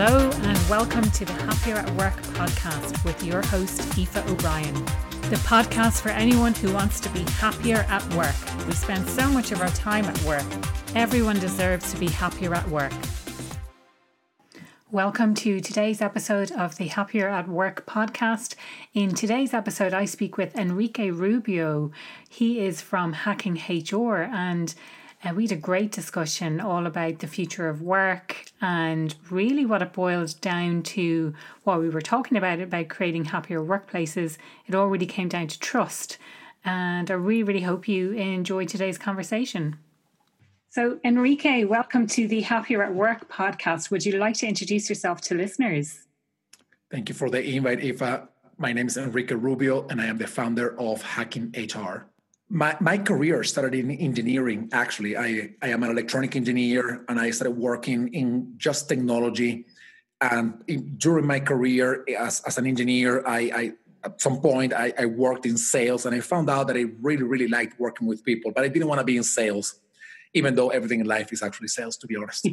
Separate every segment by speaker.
Speaker 1: Hello, and welcome to the Happier at Work podcast with your host, Aoife O'Brien. The podcast for anyone who wants to be happier at work. We spend so much of our time at work. Everyone deserves to be happier at work. Welcome to today's episode of the Happier at Work podcast. In today's episode, I speak with Enrique Rubio. He is from Hacking HR and uh, we had a great discussion all about the future of work and really what it boiled down to what we were talking about about creating happier workplaces. It all really came down to trust. And I really, really hope you enjoyed today's conversation. So, Enrique, welcome to the Happier at Work podcast. Would you like to introduce yourself to listeners?
Speaker 2: Thank you for the invite, Aoife. My name is Enrique Rubio, and I am the founder of Hacking HR my, my career started in engineering actually. I, I am an electronic engineer and i started working in just technology. And in, during my career as, as an engineer I, I at some point I, I, worked in sales and i found out that i really really liked working with people but i didn't want to be in sales even though everything in life is actually sales to be honest.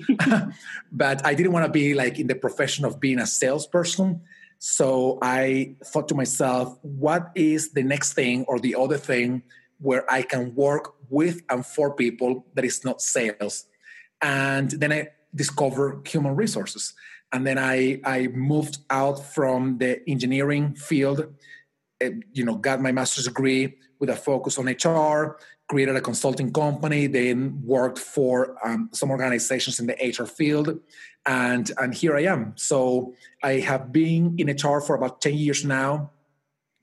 Speaker 2: But i didn't want to be like in the profession of being a salesperson. So i thought to myself what is the next thing or the other thing where I can work with and for people that is not sales. And then I discover human resources. And then I, I moved out from the engineering field, eh, you know, got my master's degree with a focus on HR, created a consulting company, then worked for um, some organizations in the HR field. And, and here I am. So I have been in HR for about 10 years now.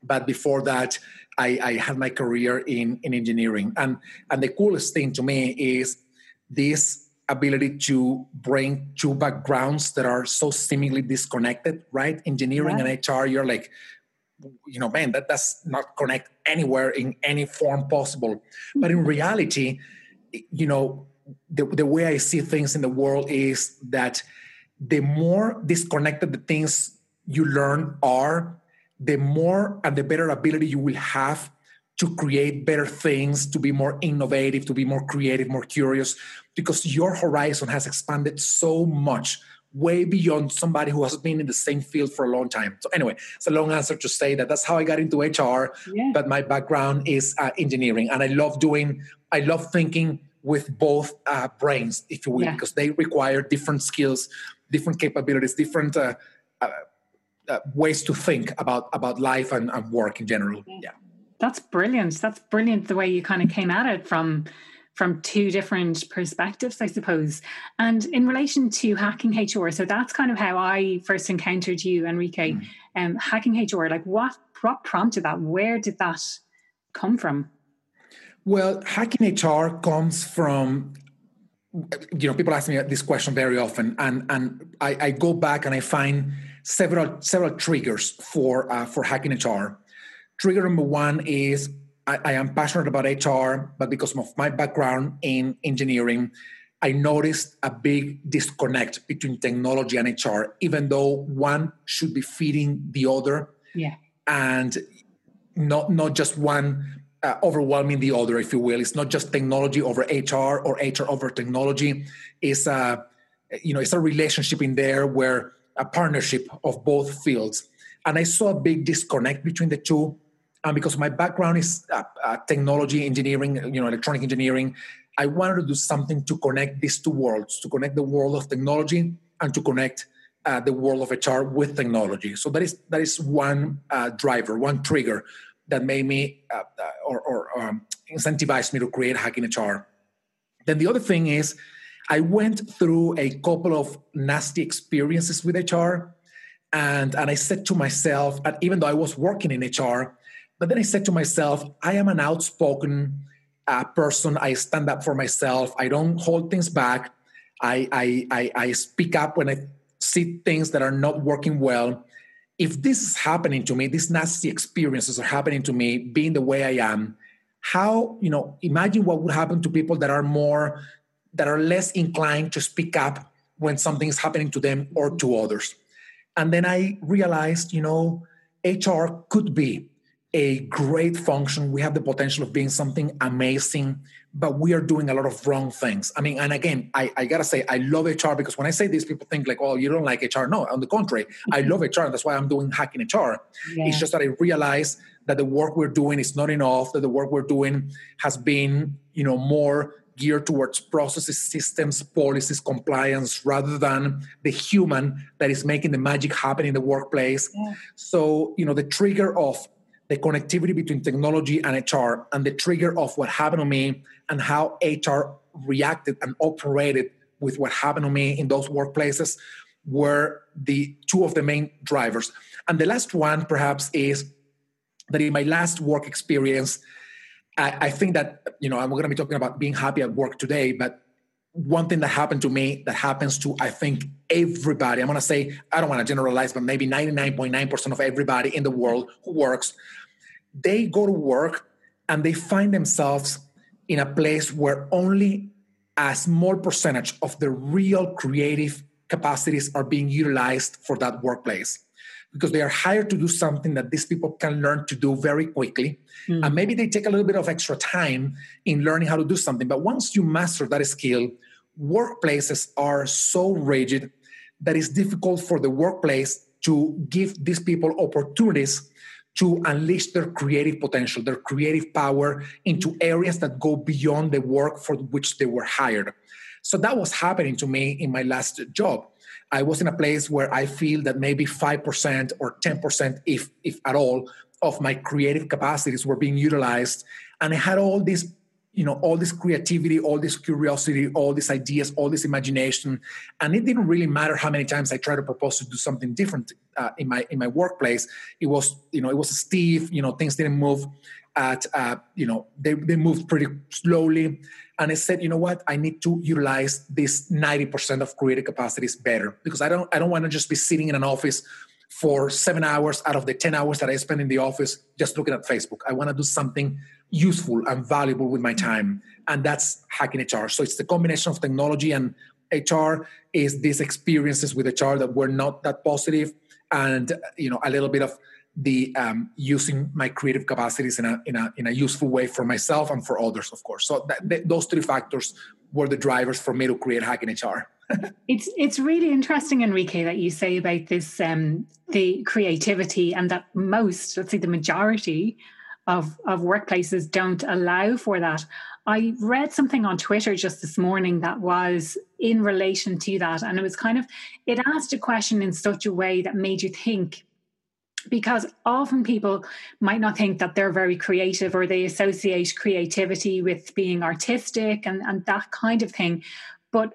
Speaker 2: But before that, I, I had my career in, in engineering. And, and the coolest thing to me is this ability to bring two backgrounds that are so seemingly disconnected, right? Engineering and HR, you're like, you know, man, that does not connect anywhere in any form possible. But in mm-hmm. reality, you know, the, the way I see things in the world is that the more disconnected the things you learn are, the more and the better ability you will have to create better things, to be more innovative, to be more creative, more curious, because your horizon has expanded so much, way beyond somebody who has been in the same field for a long time. So, anyway, it's a long answer to say that that's how I got into HR, yeah. but my background is uh, engineering, and I love doing, I love thinking with both uh, brains, if you will, yeah. because they require different skills, different capabilities, different. Uh, uh ways to think about about life and, and work in general. Yeah,
Speaker 1: that's brilliant. That's brilliant. The way you kind of came at it from from two different perspectives, I suppose. And in relation to hacking HR, so that's kind of how I first encountered you, Enrique. Mm. Um, hacking HR, like what what prompted that? Where did that come from?
Speaker 2: Well, hacking HR comes from you know people ask me this question very often, and and I, I go back and I find several several triggers for uh, for hacking HR. Trigger number one is I, I, am passionate about HR, but because of my background in engineering, I noticed a big disconnect between technology and HR, even though one should be feeding the other.
Speaker 1: Yeah.
Speaker 2: And not not just one uh, overwhelming the other, if you will. It's not just technology over HR or HR over technology. It's a you know it's a relationship in there where a partnership of both fields. And I saw a big disconnect between the two. And because my background is uh, uh, technology engineering, you know, electronic engineering, I wanted to do something to connect these two worlds, to connect the world of technology and to connect uh, the world of HR with technology. So that is that is one uh, driver, one trigger that made me uh, uh, or, or um, incentivized me to create Hacking HR. Then the other thing is I went through a couple of nasty experiences with HR. And, and I said to myself, and even though I was working in HR, but then I said to myself, I am an outspoken uh, person. I stand up for myself. I don't hold things back. I, I, I, I speak up when I see things that are not working well. If this is happening to me, these nasty experiences are happening to me, being the way I am, how, you know, imagine what would happen to people that are more that are less inclined to speak up when something is happening to them or to others. And then I realized, you know, HR could be a great function. We have the potential of being something amazing, but we are doing a lot of wrong things. I mean, and again, I, I gotta say, I love HR because when I say this, people think like, oh, you don't like HR. No, on the contrary, I mm-hmm. love HR. That's why I'm doing hacking HR. Yeah. It's just that I realize that the work we're doing is not enough, that the work we're doing has been, you know, more geared towards processes, systems, policies, compliance, rather than the human that is making the magic happen in the workplace. Yeah. So, you know, the trigger of the connectivity between technology and HR and the trigger of what happened to me and how HR reacted and operated with what happened to me in those workplaces were the two of the main drivers. And the last one, perhaps, is that in my last work experience, I, I think that, you know, I'm going to be talking about being happy at work today, but one thing that happened to me that happens to i think everybody i'm going to say i don't want to generalize but maybe 99.9% of everybody in the world who works they go to work and they find themselves in a place where only a small percentage of the real creative capacities are being utilized for that workplace because they are hired to do something that these people can learn to do very quickly. Mm. And maybe they take a little bit of extra time in learning how to do something. But once you master that skill, workplaces are so rigid that it's difficult for the workplace to give these people opportunities to unleash their creative potential, their creative power into areas that go beyond the work for which they were hired. So that was happening to me in my last job. I was in a place where I feel that maybe 5% or 10%, if, if at all, of my creative capacities were being utilized. And I had all this, you know, all this creativity, all this curiosity, all these ideas, all this imagination. And it didn't really matter how many times I tried to propose to do something different uh, in my in my workplace. It was, you know, it was stiff, you know, things didn't move at uh, you know they, they moved pretty slowly. And i said you know what? I need to utilize this 90% of creative capacities better because i don't i don't want to just be sitting in an office for seven hours out of the 10 hours that i spend in the office just looking at facebook. I want to do something useful and valuable with my time. And that's hacking hr so it's the combination of technology and hr is these experiences with hr that were not that positive and you know a little bit of the um, using my creative capacities in a, in a in a useful way for myself and for others, of course. So that, th- those three factors were the drivers for me to create Hacking HR.
Speaker 1: it's it's really interesting, Enrique, that you say about this um, the creativity and that most, let's say, the majority of of workplaces don't allow for that. I read something on Twitter just this morning that was in relation to that, and it was kind of it asked a question in such a way that made you think because often people might not think that they're very creative or they associate creativity with being artistic and, and that kind of thing. But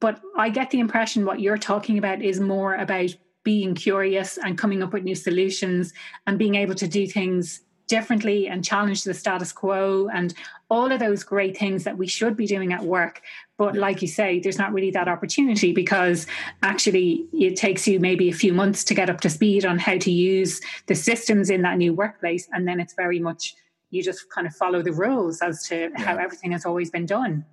Speaker 1: but i get the impression what you're talking about is more about being curious and coming up with new solutions and being able to do things differently and challenge the status quo and all of those great things that we should be doing at work. But like you say, there's not really that opportunity because actually it takes you maybe a few months to get up to speed on how to use the systems in that new workplace. And then it's very much you just kind of follow the rules as to yeah. how everything has always been done.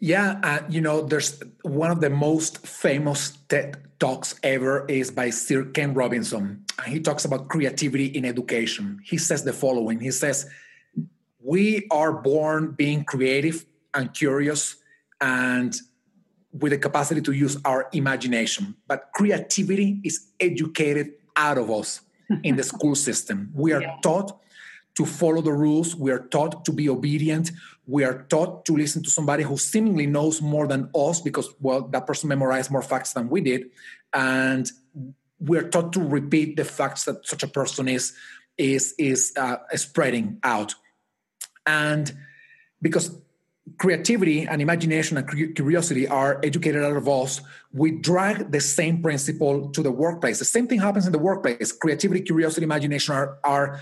Speaker 2: Yeah, uh, you know, there's one of the most famous TED talks ever is by Sir Ken Robinson. And he talks about creativity in education. He says the following He says, We are born being creative and curious and with the capacity to use our imagination. But creativity is educated out of us in the school system. We are yeah. taught to follow the rules. We are taught to be obedient. We are taught to listen to somebody who seemingly knows more than us because, well, that person memorized more facts than we did. And we're taught to repeat the facts that such a person is is is uh, spreading out. And because creativity and imagination and curiosity are educated out of us we drag the same principle to the workplace. The same thing happens in the workplace. Creativity curiosity imagination are are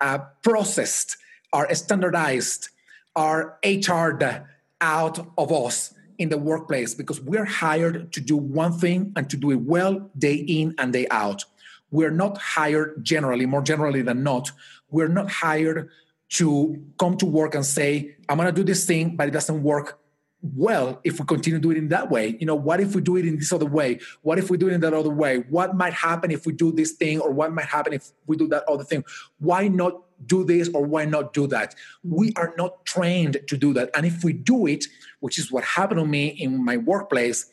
Speaker 2: uh, processed, are standardized, are HR'd out of us in the workplace because we're hired to do one thing and to do it well day in and day out. We're not hired generally, more generally than not, we're not hired to come to work and say, I'm going to do this thing, but it doesn't work well if we continue doing it in that way. You know what if we do it in this other way? What if we do it in that other way? What might happen if we do this thing or what might happen if we do that other thing? Why not do this or why not do that. We are not trained to do that. And if we do it which is what happened to me in my workplace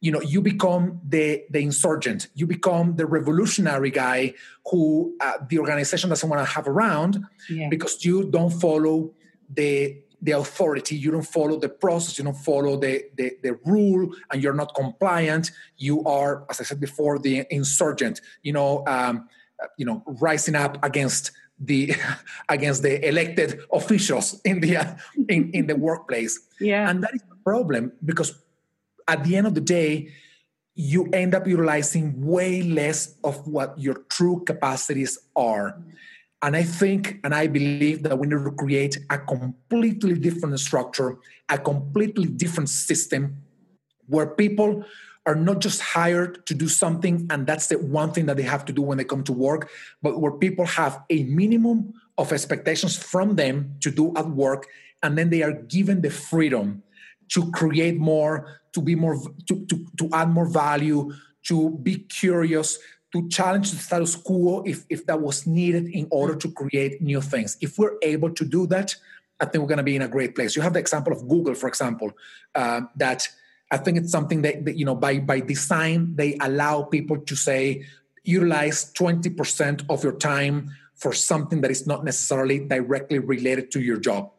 Speaker 2: you know you become the the insurgent. You become the revolutionary guy who uh, the organization doesn't want to have around yeah. because you don't follow the the authority. You don't follow the process. You don't follow the, the, the rule and you're not compliant. You are as i said before the insurgent you know um, you know rising up against the against the elected officials in the in, in the workplace.
Speaker 1: Yeah.
Speaker 2: And that is a problem because at the end of the day you end up utilizing way less of what your true capacities are. And I think and I believe that we need to create a completely different structure, a completely different system where people are not just hired to do something and that's the one thing that they have to do when they come to work, but where people have a minimum of expectations from them to do at work and then they are given the freedom to create more, to be more to, to, to add more value, to be curious, to challenge the status quo if, if that was needed in order to create new things. If we're able to do that, I think we're going to be in a great place. You have the example of Google, for example, uh, that I think it's something that, that, you know by by design they allow people to say utilize 20% of your time for something that is not necessarily directly related to your job.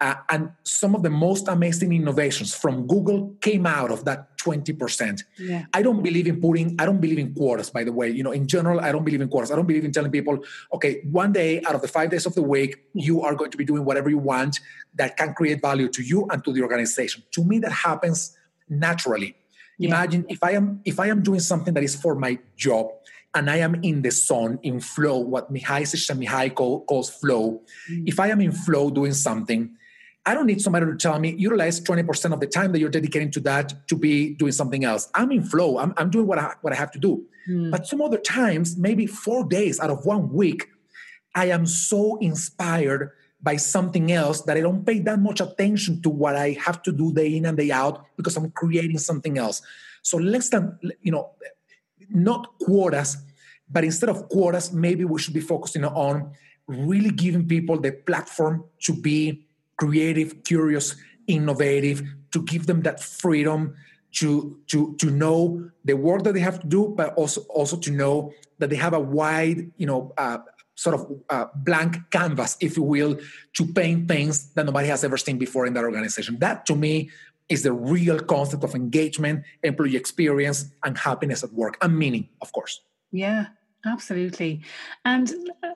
Speaker 2: Uh, and some of the most amazing innovations from Google came out of that 20%. Yeah. I don't believe in putting, I don't believe in quarters, by the way. You know, in general, I don't believe in quarters. I don't believe in telling people, okay, one day out of the five days of the week, you are going to be doing whatever you want that can create value to you and to the organization. To me, that happens naturally. Yeah. Imagine if I am if I am doing something that is for my job and I am in the zone, in flow, what Mihaly Csikszentmihalyi call, calls flow. Mm. If I am in flow doing something, I don't need somebody to tell me utilize 20% of the time that you're dedicating to that to be doing something else. I'm in flow. I'm, I'm doing what I, what I have to do. Mm. But some other times, maybe four days out of one week, I am so inspired by something else that I don't pay that much attention to what I have to do day in and day out because I'm creating something else. So less than, you know, not quotas, but instead of quotas, maybe we should be focusing on really giving people the platform to be creative, curious, innovative, to give them that freedom to to to know the work that they have to do, but also also to know that they have a wide, you know, uh, sort of uh, blank canvas, if you will, to paint things that nobody has ever seen before in that organization. That to me is the real concept of engagement, employee experience, and happiness at work, and meaning, of course.
Speaker 1: Yeah, absolutely. And uh,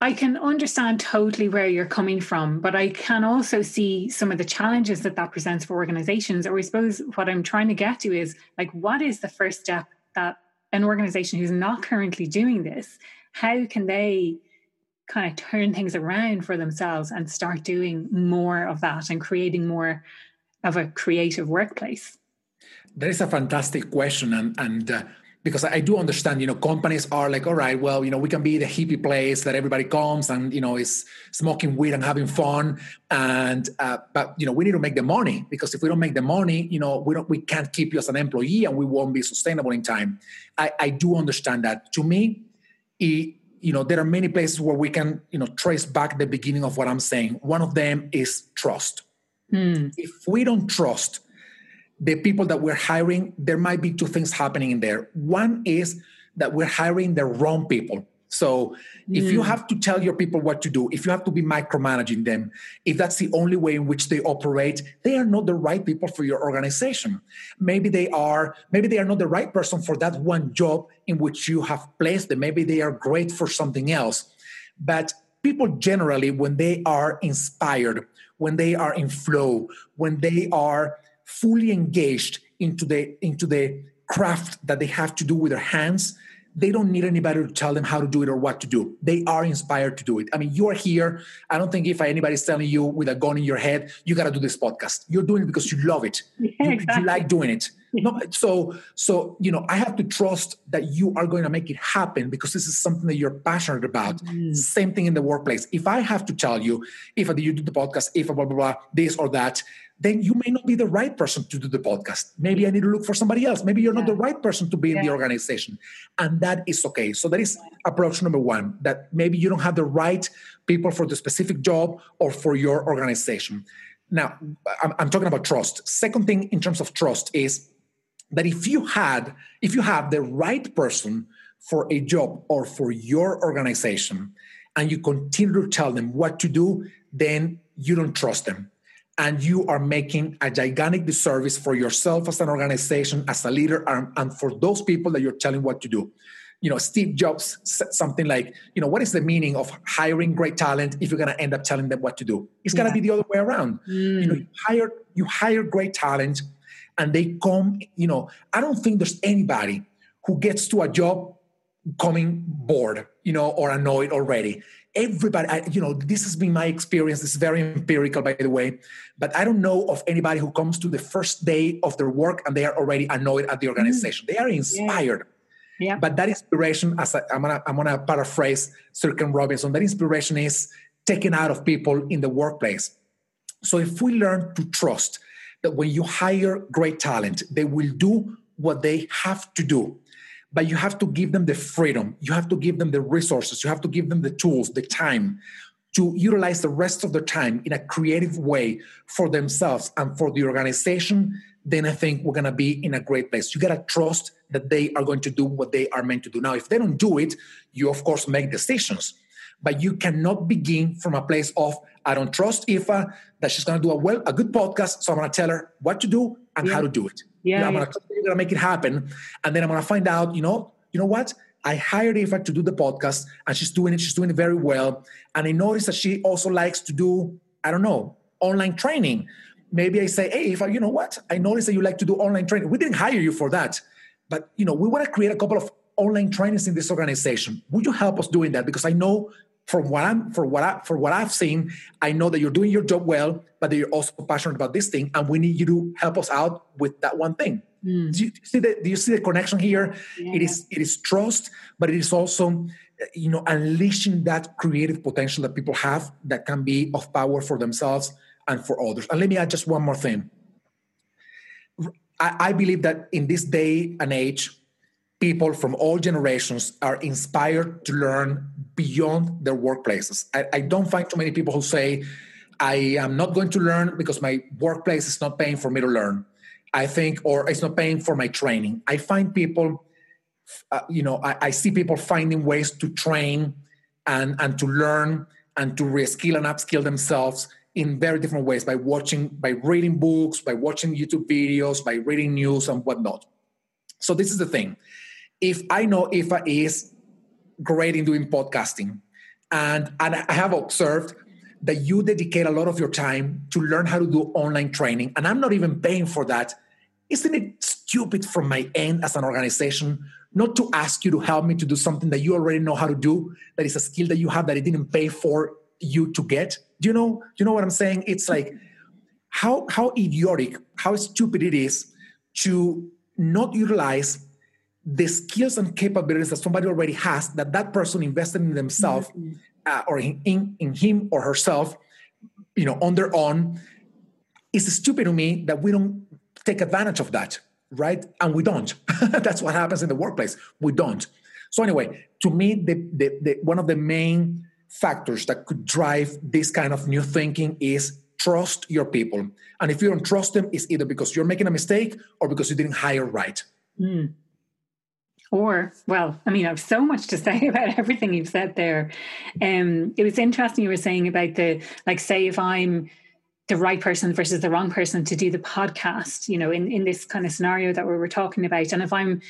Speaker 1: I can understand totally where you're coming from, but I can also see some of the challenges that that presents for organizations. Or I suppose what I'm trying to get to is like, what is the first step that an organization who's not currently doing this, how can they kind of turn things around for themselves and start doing more of that and creating more of a creative workplace?
Speaker 2: That is a fantastic question, and and uh, because I do understand, you know, companies are like, all right, well, you know, we can be the hippie place that everybody comes and you know is smoking weed and having fun, and uh, but you know we need to make the money because if we don't make the money, you know, we don't we can't keep you as an employee and we won't be sustainable in time. I, I do understand that. To me, it, you know, there are many places where we can you know trace back the beginning of what I'm saying. One of them is trust. Hmm. If we don't trust the people that we're hiring, there might be two things happening in there. One is that we're hiring the wrong people. So if mm. you have to tell your people what to do, if you have to be micromanaging them, if that's the only way in which they operate, they are not the right people for your organization. Maybe they are, maybe they are not the right person for that one job in which you have placed them. Maybe they are great for something else. But people generally, when they are inspired, when they are in flow, when they are fully engaged into the into the craft that they have to do with their hands they don't need anybody to tell them how to do it or what to do. They are inspired to do it. I mean, you are here. I don't think if anybody's telling you with a gun in your head, you got to do this podcast. You're doing it because you love it. Yeah, you, exactly. you, like doing it. No, so, so you know, I have to trust that you are going to make it happen because this is something that you're passionate about. Mm. Same thing in the workplace. If I have to tell you, if I do you do the podcast, if blah blah blah, this or that, then you may not be the right person to do the podcast. Maybe I need to look for somebody else. Maybe you're yeah. not the right person to be yeah. in the organization. And that is okay. So that is approach number one that maybe you don't have the right people for the specific job or for your organization. Now, I'm, I'm talking about trust. Second thing in terms of trust is that if you had, if you have the right person for a job or for your organization, and you continue to tell them what to do, then you don't trust them and you are making a gigantic disservice for yourself as an organization, as a leader, and, and, for those people that you're telling what to do. You know, Steve Jobs said something like, you know, what is the meaning of hiring great talent if you're going to end up telling them what to do? It's going to be the other way around. Mm. You know, you hire you hire great talent, and they come. You know, I don't think there's anybody who gets to a job coming bored, you know, or annoyed already everybody I, you know this has been my experience this is very empirical by the way but i don't know of anybody who comes to the first day of their work and they are already annoyed at the organization mm. they are inspired yeah. yeah. but that inspiration as I, am gonna i'm gonna paraphrase sir ken robinson that inspiration is taken out of people in the workplace so if we learn to trust that when you hire great talent they will do what they have to do but you have to give them the freedom. You have to give them the resources. You have to give them the tools the time to utilize the rest of the time in a creative way for themselves and for the organization. Then i think we're going to be in a great place. You got to trust that they are going to do what they are meant to do. Now if they don't do it you of course make decisions. But you cannot begin from a place of i don't trust Aoife that she's going to do a well a good podcast so i'm going to tell her what to do and yeah. how to do it. Yeah, I'm gonna, gonna make it happen, and then I'm gonna find out. You know, you know what? I hired Aoife to do the podcast, and she's doing it. She's doing it very well. And I noticed that she also likes to do, I don't know, online training. Maybe I say, hey, Aoife, you know what? I noticed that you like to do online training. We didn't hire you for that, but you know, we want to create a couple of online trainings in this organization. Would you help us doing that? Because I know from what I'm for what I for what I've seen, I know that you're doing your job well, but that you're also passionate about this thing, and we need you to help us out with that one thing. Mm. Do, you, see the Do you see the connection here? Yeah. It is it is trust, but it is also you know unleashing that creative potential that people have that can be of power for themselves and for others. And let me add just one more thing. I, I believe that in this day and age, people from all generations are inspired to learn beyond their workplaces. I, I, don't find too many people who say, I am not going to learn because my workplace is not paying for me to learn. I think, or it's not paying for my training. I find people, uh, you know, I, I, see people finding ways to train and, and to learn and to reskill and upskill themselves in very different ways by watching, by reading books, by watching YouTube videos, by reading news and whatnot. So this is the thing if I know Aoife is great in doing podcasting, and, and I have observed that you dedicate a lot of your time to learn how to do online training, and I'm not even paying for that. Isn't it stupid from my end as an organization not to ask you to help me to do something that you already know how to do, that is a skill that you have that I didn't pay for you to get? Do you know? Do you know what I'm saying? It's like how how idiotic, how stupid it is to not utilize the skills and capabilities that somebody already has that that person invested in themselves mm-hmm. uh, or in, in, in him or herself you know on their own it's stupid to me that we don't take advantage of that right? And we don't. That's what happens in the workplace. We don't. So anyway to me the, the, the one of the main factors that could drive this kind of new thinking is trust your people. And if you don't trust them it's either because you're making a mistake or because you didn't hire right. Mm.
Speaker 1: Or, well, I mean, I have so much to say about everything you've said there. Um, it was interesting you were saying about the, like, say, if I'm the right person versus the wrong person to do the podcast, you know, in, in this kind of scenario that we were talking about. And if I'm,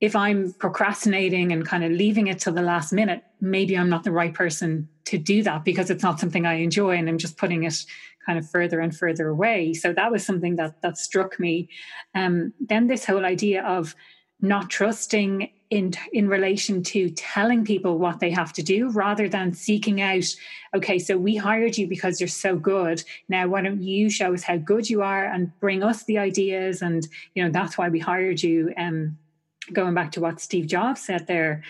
Speaker 1: if I'm procrastinating and kind of leaving it till the last minute, maybe I'm not the right person to do that because it's not something I enjoy and I'm just putting it kind of further and further away. So that was something that that struck me. Um, then this whole idea of not trusting in in relation to telling people what they have to do rather than seeking out okay so we hired you because you're so good. Now why don't you show us how good you are and bring us the ideas? And you know that's why we hired you um going back to what steve jobs said there.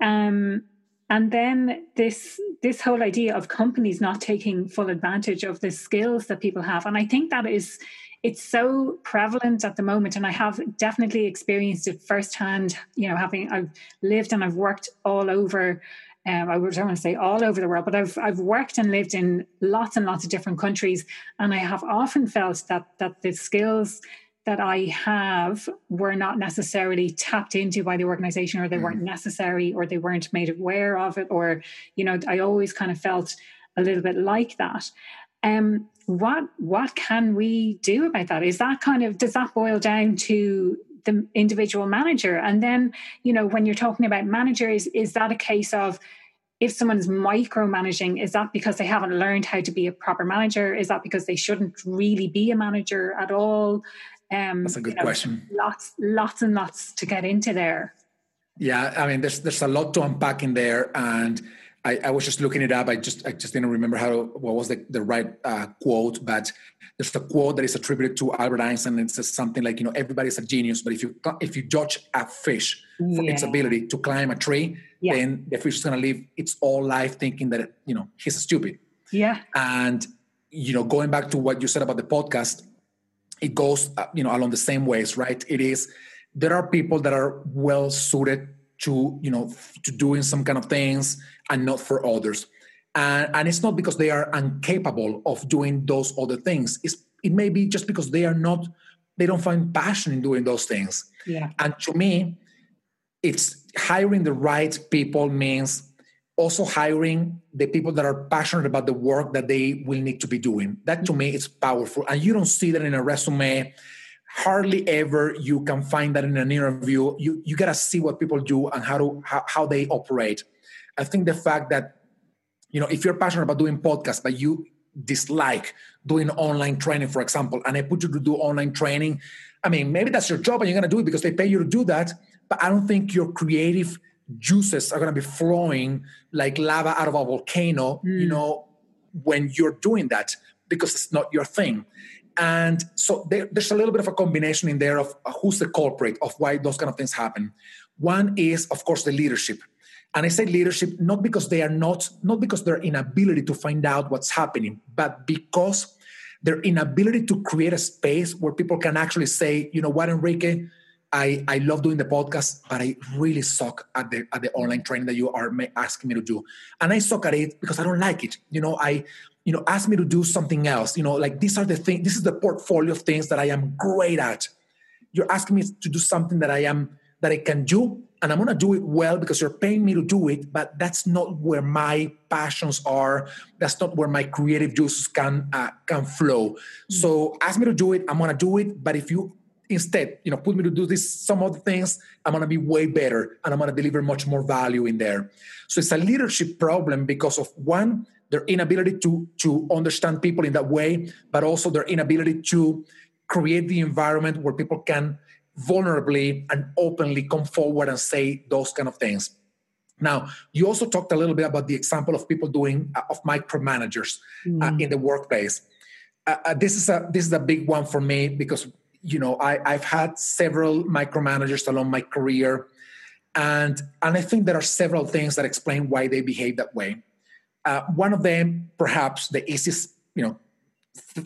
Speaker 1: Um and then this this whole idea of companies not taking full advantage of the skills that people have. And i think that is it's so prevalent at the moment and i have definitely experienced it firsthand you know having i've lived and i've worked all over um, I don't want to say all over the world, but I've I've worked and lived in lots and lots of different countries, and I have often felt that that the skills that I have were not necessarily tapped into by the organization or they mm. weren't necessary or they weren't made aware of it or you know I always kind of felt a little bit like that um what what can we do about that is that kind of does that boil down to the individual manager and then you know when you're talking about managers is that a case of if someone's micromanaging, is that because they haven't learned how to be a proper manager? Is that because they shouldn't really be a manager at all?
Speaker 2: Um, That's a good you know, question.
Speaker 1: Lots, lots and lots to get into there.
Speaker 2: Yeah, I mean, there's there's a lot to unpack in there, and I, I was just looking it up. I just I just didn't remember how what was the the right uh, quote, but there's a quote that is attributed to Albert Einstein, and it says something like, you know, everybody's a genius, but if you if you judge a fish for yeah. its ability to climb a tree, yeah. then the fish is going to live its all life thinking that you know he's stupid.
Speaker 1: Yeah,
Speaker 2: and you know, going back to what you said about the podcast it goes uh, you know along the same ways right it is there are people that are well suited to you know to doing some kind of things and not for others and, and it's not because they are incapable of doing those other things it's it may be just because they are not they don't find passion in doing those things
Speaker 1: yeah
Speaker 2: and to me it's hiring the right people means also hiring the people that are passionate about the work that they will need to be doing. That to me is powerful. And you don't see that in a resume. Hardly ever you can find that in an interview. You you gotta see what people do and how to how, how they operate. I think the fact that you know if you're passionate about doing podcasts, but you dislike doing online training, for example, and I put you to do online training, I mean maybe that's your job and you're gonna do it because they pay you to do that. But I don't think your creative juices are to be flowing like lava out of a volcano mm. you know when you're doing that because it's not your thing and so there, there's a little bit of a combination in there of uh, who's the culprit of why those kind of things happen. One is of course the leadership. And i say leadership not because they are not not because their inability to find out what's happening but because their inability to create a space where people can actually say you know what enrique? I, I love doing the podcast, but I really suck at the at the online training that you are asking me to do, and I suck at it because I don't like it. You know, I you know ask me to do something else. You know, like these are the things. This is the portfolio of things that I am great at. You're asking me to do something that I am that I can do, and I'm gonna do it well because you're paying me to do it. But that's not where my passions are. That's not where my creative juices can uh, can flow. Mm-hmm. So ask me to do it. I'm gonna do it. But if you instead you know put me to do this some other things i'm going to be way better and i'm going to deliver much more value in there so it's a leadership problem because of one their inability to to understand people in that way but also their inability to create the environment where people can vulnerably and openly come forward and say those kind of things. Now you also talked a little bit about the example of people doing uh, of micromanagers mm. uh, in the workplace. Uh, uh, this is a this is a big one for me because you know I, i've had several micromanagers along my career and and i think there are several things that explain why they behave that way uh, one of them perhaps the easiest you know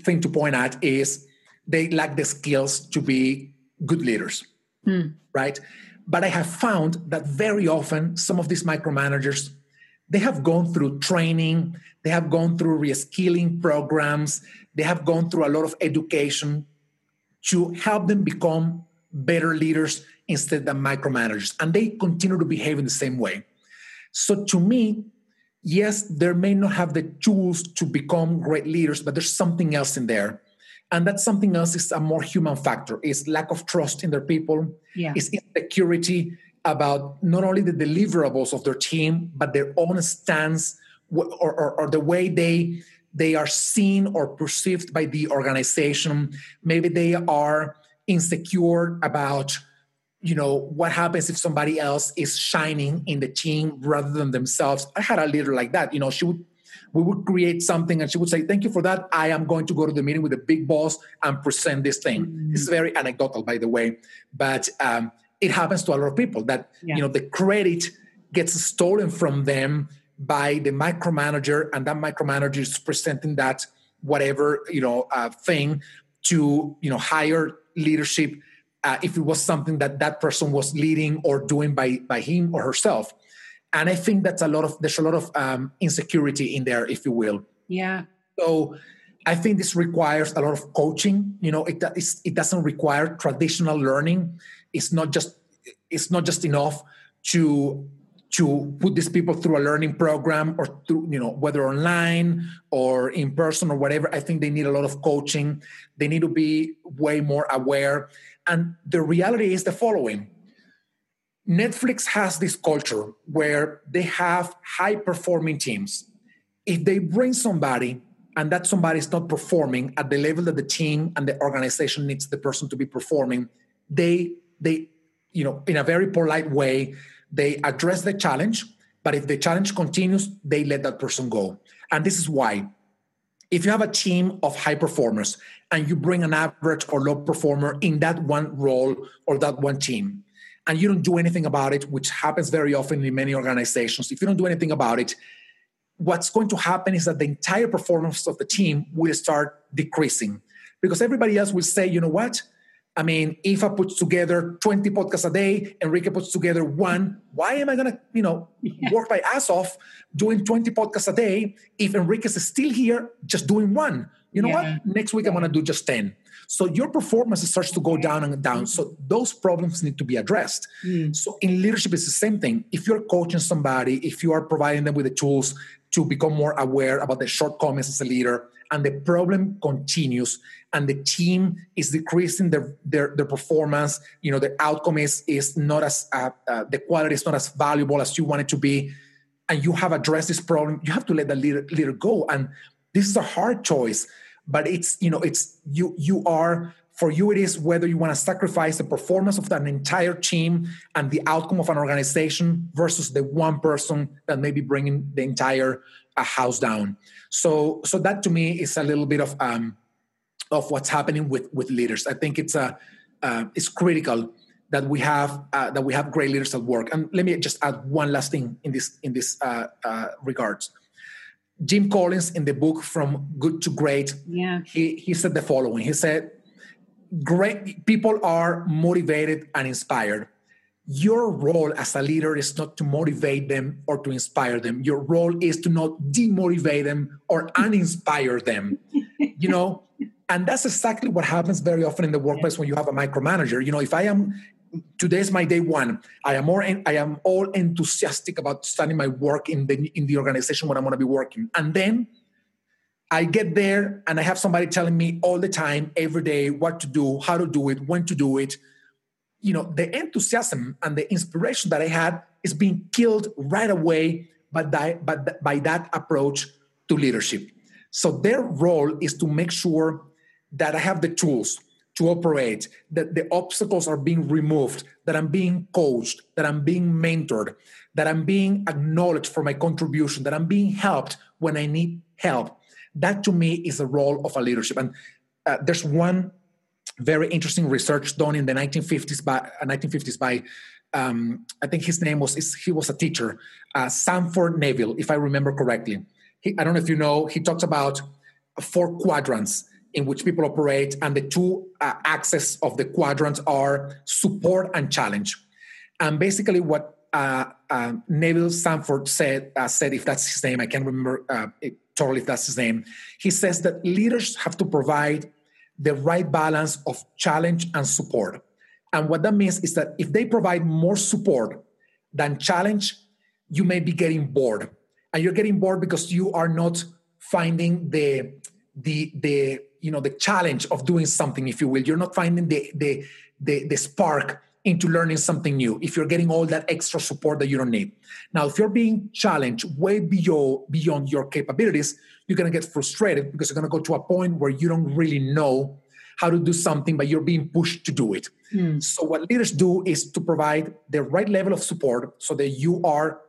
Speaker 2: thing to point at is they lack the skills to be good leaders mm. right but i have found that very often some of these micromanagers they have gone through training they have gone through reskilling programs they have gone through a lot of education to help them become better leaders instead than micromanagers. And they continue to behave in the same way. So to me, yes, they may not have the tools to become great leaders, but there's something else in there. And that something else is a more human factor, is lack of trust in their people,
Speaker 1: yeah.
Speaker 2: is insecurity about not only the deliverables of their team, but their own stance or, or, or the way they they are seen or perceived by the organization maybe they are insecure about you know what happens if somebody else is shining in the team rather than themselves i had a leader like that you know she would we would create something and she would say thank you for that i am going to go to the meeting with the big boss and present this thing mm-hmm. this is very anecdotal by the way but um, it happens to a lot of people that yeah. you know the credit gets stolen from them by the micromanager and that micromanager is presenting that whatever you know uh, thing to you know higher leadership uh, if it was something that that person was leading or doing by by him or herself. And i think that's a lot of there's a lot of um, insecurity in there if you will.
Speaker 1: Yeah.
Speaker 2: So i think this requires a lot of coaching you know it, it doesn't require traditional learning. It's not just it's not just enough to to put these people through a learning program or through you know whether online or in person or whatever. I think they need a lot of coaching. They need to be way more aware and the reality is the following netflix has this culture where they have high performing teams if they bring somebody and that somebody is not performing at the level that the team and the organization needs the person to be performing they they you know in a very polite way they address the challenge, but if the challenge continues, they let that person go. And this is why. If you have a team of high performers and you bring an average or low performer in that one role or that one team, and you don't do anything about it, which happens very often in many organizations, if you don't do anything about it, what's going to happen is that the entire performance of the team will start decreasing because everybody else will say, you know what? I mean, Aoife puts together 20 podcasts a day, Enrique puts together one. Why am I going to, you know, yeah. work my ass off doing 20 podcasts a day if Enrique's is still here just doing one? You know yeah. what? Next week I'm going to do just 10. So your performance starts to go down and down. So those problems need to be addressed. Mm. So in leadership, it's the same thing. If you're coaching somebody, if you are providing them with the tools to become more aware about the shortcomings as a leader, and the problem continues and the team is decreasing their their, their performance. You know the outcome is is not as uh, uh, the quality is not as valuable as you want it to be and you have addressed this problem. You have to let the leader, leader go and this is a hard choice but it's you know it's you you are for you it is whether you want to sacrifice the performance of an entire team and the outcome of an organization versus the one person that may be bringing the entire uh, house down so so that to me is a little bit of um, of what's happening with with leaders. I think it's a uh, it's critical that we have uh, that we have great leaders at work. And let me just add one last thing in this in this uh, uh, regards. Jim Collins in the book From Good to Great,
Speaker 1: yeah.
Speaker 2: he he said the following. He said, "Great people are motivated and inspired." Your role as a leader is not to motivate them or to inspire them. Your role is to not demotivate them or uninspire them. you know, and that's exactly what happens very often in the workplace when you have a micromanager. You know, if I am today's my day one, I am more I am all enthusiastic about starting my work in the in the organization where I'm going to be working, and then I get there and I have somebody telling me all the time, every day, what to do, how to do it, when to do it you know, the enthusiasm and the inspiration that I had is being killed right away by that, by, by that approach to leadership. So their role is to make sure that I have the tools to operate, that the obstacles are being removed, that I'm being coached, that I'm being mentored, that I'm being acknowledged for my contribution, that I'm being helped when I need help. That to me is the role of a leadership. And uh, there's one very interesting research done in the 1950s by uh, 1950s by um, I think his name was he was a teacher, uh, Sanford Neville, if I remember correctly. He, I don't know if you know. He talks about four quadrants in which people operate, and the two uh, axes of the quadrants are support and challenge. And basically, what uh, uh, Neville Sanford said uh, said, if that's his name, I can't remember uh, it, totally if that's his name. He says that leaders have to provide the right balance of challenge and support. And what that means is that if they provide more support than challenge, you may be getting bored. And you're getting bored because you are not finding the the the you know the challenge of doing something, if you will. You're not finding the the the, the spark into learning something new if you're getting all that extra support that you don't need. Now, if you're being challenged way beyond beyond your capabilities, you're going to get frustrated because you're going to go to a point where you don't really know how to do something, but you're being pushed to do it. Mm. So, what leaders do is to provide the right level of support so that you are,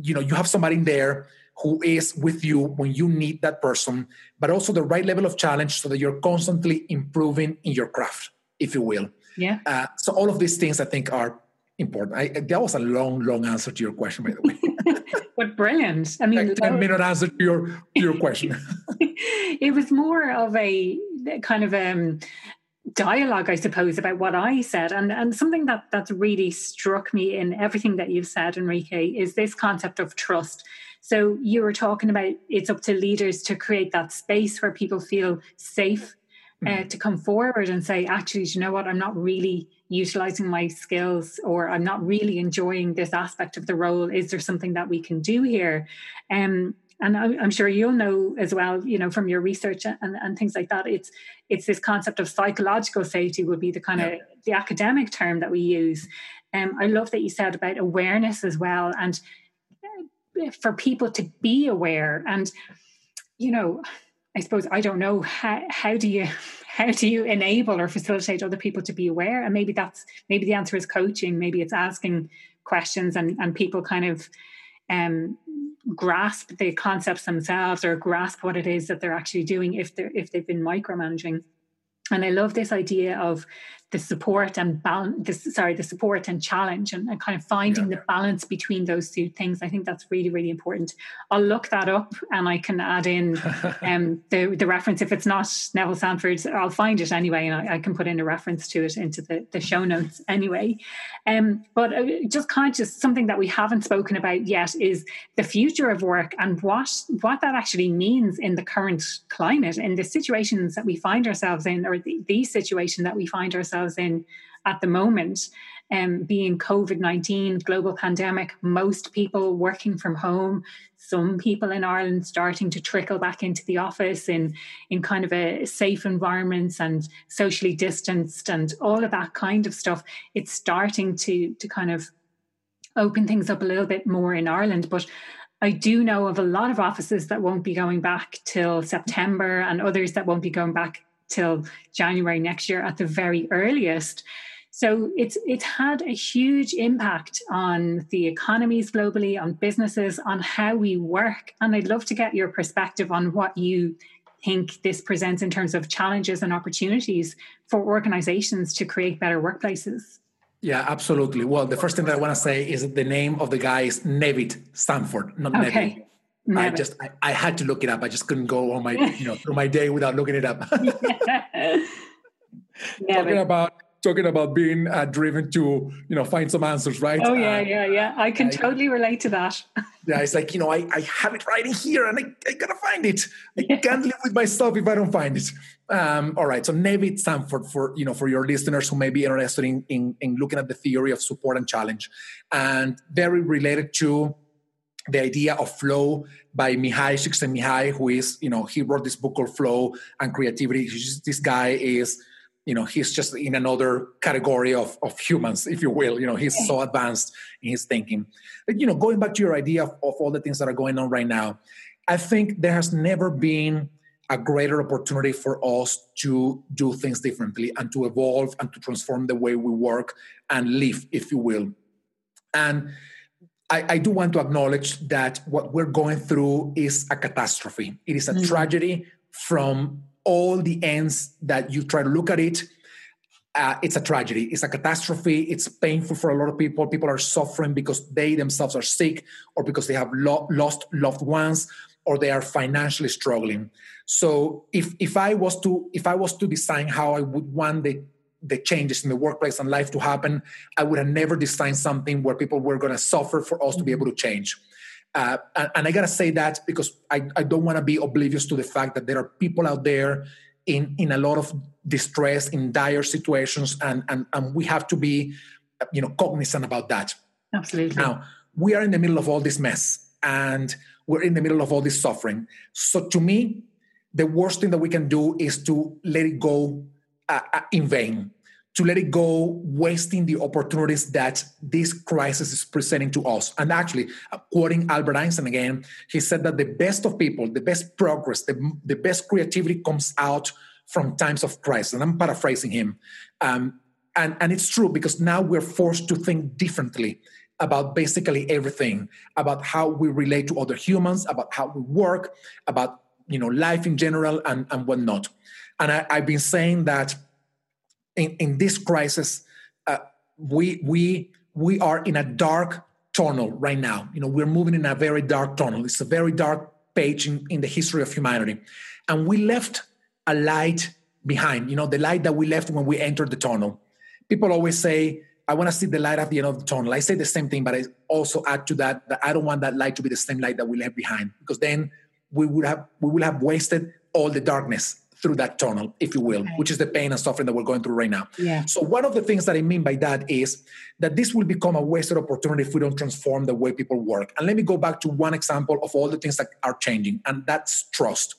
Speaker 2: you know, you have somebody in there who is with you when you need that person, but also the right level of challenge so that you're constantly improving in your craft, if you will.
Speaker 1: Yeah. Uh,
Speaker 2: so, all of these things I think are important. I, that was a long, long answer to your question, by the way.
Speaker 1: but brilliant. I mean,
Speaker 2: like ten minute answer to your to your question.
Speaker 1: it was more of a kind of um dialogue, I suppose, about what I said. And and something that that's really struck me in everything that you've said, Enrique, is this concept of trust. So you were talking about it's up to leaders to create that space where people feel safe uh, mm-hmm. to come forward and say, actually, you know what, I'm not really utilizing my skills or I'm not really enjoying this aspect of the role. Is there something that we can do here? Um, and I'm sure you'll know as well, you know, from your research and, and things like that. It's it's this concept of psychological safety would be the kind yeah. of the academic term that we use. Um, I love that you said about awareness as well, and uh, for people to be aware. And you know, I suppose I don't know how how do you how do you enable or facilitate other people to be aware? And maybe that's maybe the answer is coaching. Maybe it's asking questions and and people kind of um, grasp the concepts themselves or grasp what it is that they're actually doing if they're if they've been micromanaging and i love this idea of the support and balance this sorry the support and challenge and, and kind of finding yeah. the balance between those two things i think that's really really important. I'll look that up and i can add in um, the, the reference. If it's not neville sanford i'll find it anyway and I, I, can put in a reference to it into the, the show notes anyway. Um, but uh, just conscious something that we haven't spoken about yet is the future of work and what what that actually means in the current climate in the situations that we find ourselves in or the, the situation that we find ourselves ourselves in at the moment, um, being COVID 19, global pandemic, most people working from home, some people in Ireland starting to trickle back into the office in, in kind of a safe environments and socially distanced and all of that kind of stuff. It's starting to, to kind of open things up a little bit more in Ireland. But I do know of a lot of offices that won't be going back till September and others that won't be going back till January next year at the very earliest. So it's it's had a huge impact on the economies globally, on businesses, on how we work. And I'd love to get your perspective on what you think this presents in terms of challenges and opportunities for organizations to create better workplaces.
Speaker 2: Yeah, absolutely. Well, the first thing that I want to say is that the name of the guy is Nevitt Sanford, not okay. Nevitt. Never. I just I, I, had to look it up. I just couldn't go on my you know through my day without looking it up. talking about talking about being uh, driven to you know find some answers, right?
Speaker 1: Oh yeah, uh, yeah, yeah. I can I, totally relate to that.
Speaker 2: yeah, it's like you know I, I have it right in here and I, I gotta find it. I can't live with myself if I don't find it. Um, all right, so Nevitt Sanford for you know for your listeners who may be interested in, in in looking at the theory of support and challenge, and very related to the idea of flow by Mihaly Csikszentmihalyi, who is, you know, he wrote this book called Flow and Creativity. Just, this guy is, you know, he's just in another category of, of humans, if you will. You know, he's so advanced in his thinking. But, you know, going back to your idea of, of all the things that are going on right now, I think there has never been a greater opportunity for us to do things differently and to evolve and to transform the way we work and live, if you will. And I, I, do want to acknowledge that what we're going through is a catastrophe. It is a mm-hmm. tragedy from all the ends that you try to look at it. Uh, it's a tragedy. It's a catastrophe. It's painful for a lot of people. People are suffering because they themselves are sick or because they have lo- lost loved ones or they are financially struggling. So if if I was to if I was to design how I would want the the changes in the workplace and life to happen, I would have never designed something where people were going to suffer for us to be able to change. Uh, and, and, I got to say that because I, I don't want to be oblivious to the fact that there are people out there in, in a lot of distress, in dire situations, and, and, and we have to be you know, cognizant about that.
Speaker 1: Absolutely.
Speaker 2: Now, we are in the middle of all this mess and we're in the middle of all this suffering. So to me, the worst thing that we can do is to let it go uh, uh, in vain to let it go wasting the opportunities that this crisis is presenting to us. And actually uh, quoting albert einstein again he said that the best of people the best progress the, the best creativity comes out from times of crisis. And i'm paraphrasing him. Um, and, and it's true because now we're forced to think differently about basically everything about how we relate to other humans about how we work about you know life in general and, and whatnot. And I, have been saying that in, in this crisis, uh, we we we are in a dark tunnel right now. You know, we're moving in a very dark tunnel. It's a very dark page in, in the history of humanity. And we left a light behind, you know, the light that we left when we entered the tunnel. People always say, I want to see the light at the end of the tunnel. I say the same thing, but I also add to that that I don't want that light to be the same light that we left behind because then we would have we will have wasted all the darkness through that tunnel, if you will, okay. which is the pain and suffering that we're going through right now.
Speaker 1: Yeah.
Speaker 2: So one of the things that I mean by that is that this will become a wasted opportunity if we don't transform the way people work. And let me go back to one example of all the things that are changing, and that's trust.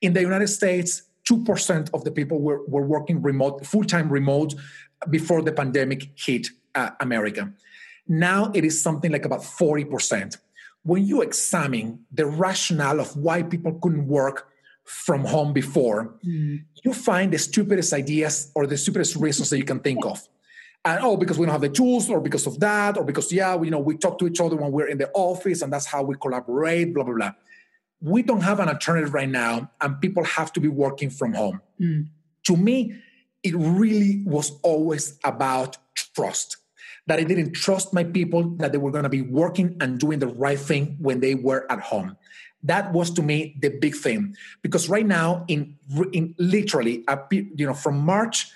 Speaker 2: In the United States, 2% of the people were, were working remote, full-time remote before the pandemic hit uh, America. Now it is something like about 40%. When you examine the rationale of why people couldn't work from home before, mm. you find the stupidest ideas or the stupidest reasons that you can think of. And oh, because we don't have the tools, or because of that, or because yeah, we, you know, we talk to each other when we're in the office, and that's how we collaborate. Blah blah blah. We don't have an alternative right now, and people have to be working from home. Mm. To me, it really was always about trust. That I didn't trust my people that they were going to be working and doing the right thing when they were at home that was to me the big thing. Because right now in in literally you know from march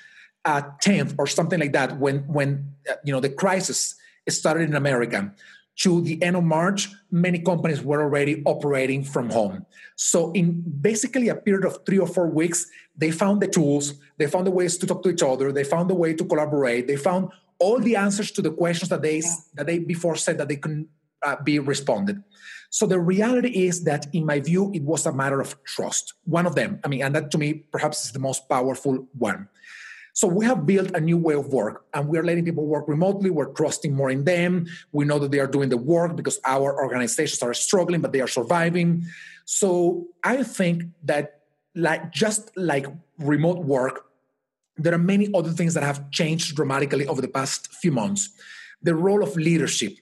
Speaker 2: uh, 10th or something like that when when uh, you know the crisis started in america to the end of march many companies were already operating from home. So in basically a period of three or four weeks they found the tools they found the ways to talk to each other they found the way to collaborate they found all the answers to the questions that they that they before said that they couldn't uh, be responded so the reality is that, in my view, it was a matter of trust. One of them, I mean, and that to me perhaps is the most powerful one. So we have built a new way of work and we're letting people work remotely. We're trusting more in them. We know that they are doing the work because our organizations are struggling, but they are surviving. So I think that like just like remote work, there are many other things that have changed dramatically over the past few months. The role of leadership,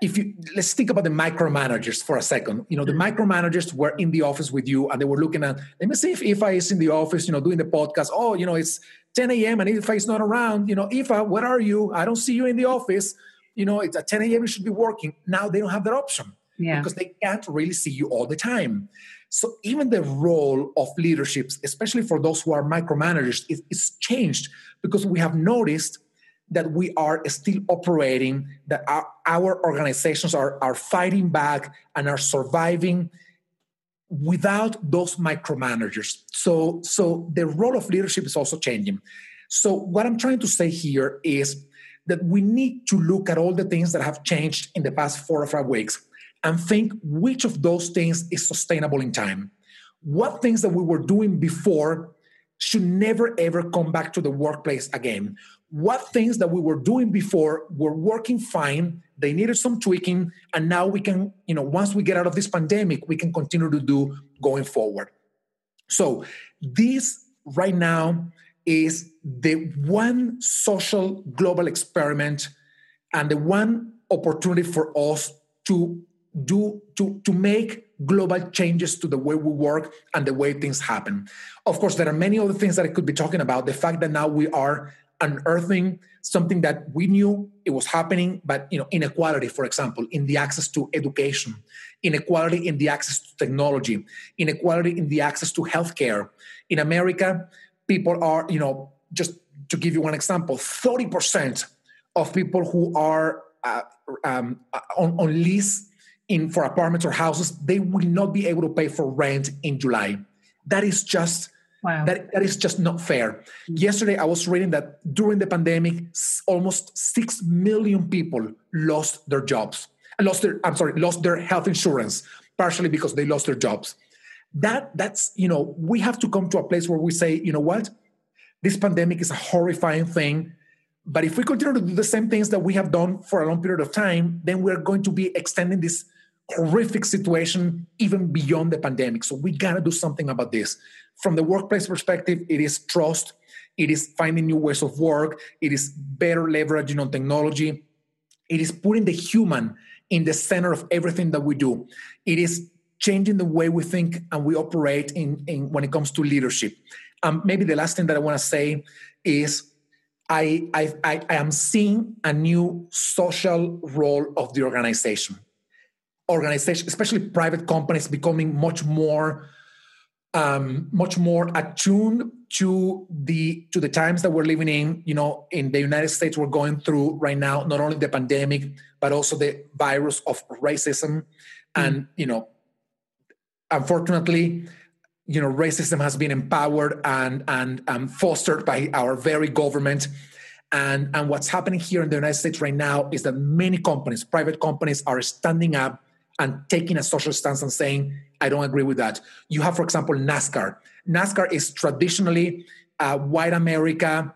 Speaker 2: if you let's think about the micromanagers for a second. You know the mm-hmm. micromanagers were in the office with you and they were looking at let me see if Aoife is in the office you know doing the podcast. Oh you know it's 10 a.m and Aoife is not around. You know Aoife where are you? I don't see you in the office. You know it's at 10 a.m you should be working. Now they don't have that option
Speaker 1: yeah.
Speaker 2: because they can't really see you all the time. So even the role of leaderships especially for those who are micromanagers is, is changed because we have noticed that we are still operating, that our, our organizations are, are fighting back and are surviving without those micromanagers. So, so the role of leadership is also changing. So, what I'm trying to say here is that we need to look at all the things that have changed in the past four or five weeks and think which of those things is sustainable in time. What things that we were doing before should never ever come back to the workplace again. What things that we were doing before were working fine they needed some tweaking and now we can you know once we get out of this pandemic we can continue to do going forward. So this right now is the one social global experiment and the one opportunity for us to do to to make global changes to the way we work and the way things happen. Of course there are many other things that i could be talking about. The fact that now we are unearthing something that we knew it was happening but you know inequality for example in the access to education inequality in the access to technology inequality in the access to healthcare. In america people are you know just to give you one example 30% of people who are uh, um, on, on lease in for apartments or houses they will not be able to pay for rent in july that is just
Speaker 1: Wow.
Speaker 2: That, that is just not fair. Mm. Yesterday, I was reading that during the pandemic, almost 6 million people lost their jobs. Lost their, I'm sorry, lost their health insurance, partially because they lost their jobs. That, that's, you know, we have to come to a place where we say, you know what? This pandemic is a horrifying thing. But if we continue to do the same things that we have done for a long period of time, then we're going to be extending this horrific situation even beyond the pandemic. So we got to do something about this. From the workplace perspective, it is trust, it is finding new ways of work, it is better leveraging on technology, it is putting the human in the center of everything that we do. It is changing the way we think and we operate in, in when it comes to leadership. Um, maybe the last thing that I want to say is I, I, I, I am seeing a new social role of the organization. Organization, especially private companies, becoming much more um, much more attuned to the to the times that we're living in. You know, in the United States, we're going through right now not only the pandemic but also the virus of racism, mm. and you know, unfortunately, you know, racism has been empowered and and um, fostered by our very government. And, and what's happening here in the United States right now is that many companies, private companies, are standing up and taking a social stance and saying, I don't agree with that. You have, for example, NASCAR. NASCAR is traditionally a white America,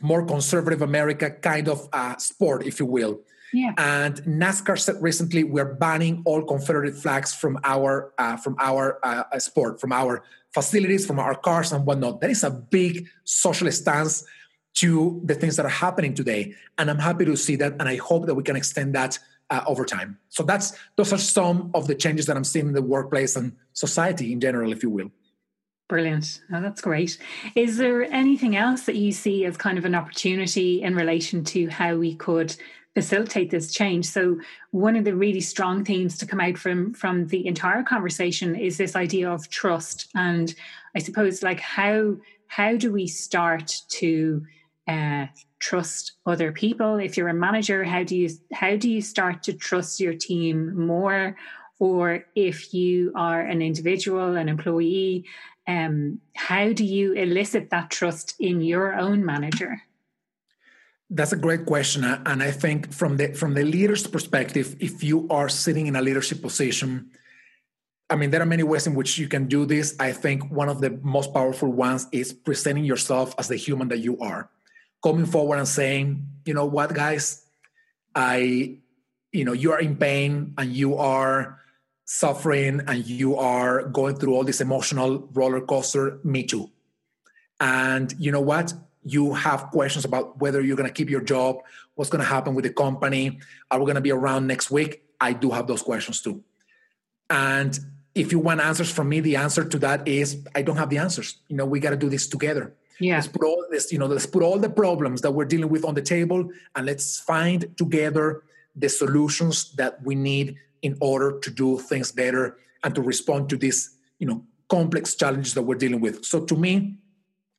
Speaker 2: more conservative America kind of uh, sport, if you will.
Speaker 1: Yeah.
Speaker 2: And NASCAR said recently we're banning all Confederate flags from our uh, from our uh, uh, sport, from our facilities, from our cars and whatnot. That is a big social stance to the things that are happening today, and I'm happy to see that, and I hope that we can extend that uh, over time. So that's those are some of the changes that I'm seeing in the workplace and society in general, if you will.
Speaker 1: Brilliant. Oh, that's great. Is there anything else that you see as kind of an opportunity in relation to how we could facilitate this change. So one of the really strong themes to come out from from the entire conversation is this idea of trust. And I suppose like how how do we start to uh, trust other people? If you're a manager, how do you how do you start to trust your team more? Or if you are an individual, an employee, um, how do you elicit that trust in your own manager?
Speaker 2: That's a great question, and I think from the from the leader's perspective, if you are sitting in a leadership position, I mean, there are many ways in which you can do this. I think one of the most powerful ones is presenting yourself as the human that you are, coming forward and saying, you know what, guys, I, you know, you are in pain and you are suffering and you are going through all this emotional roller coaster. Me too. And you know what? you have questions about whether you're going to keep your job, what's going to happen with the company, are we going to be around next week? I do have those questions too. And if you want answers from me, the answer to that is I don't have the answers. You know, we got to do this together.
Speaker 1: Yeah.
Speaker 2: Let's put all this, you know, let's put all the problems that we're dealing with on the table and let's find together the solutions that we need in order to do things better and to respond to these, you know, complex challenges that we're dealing with. So to me,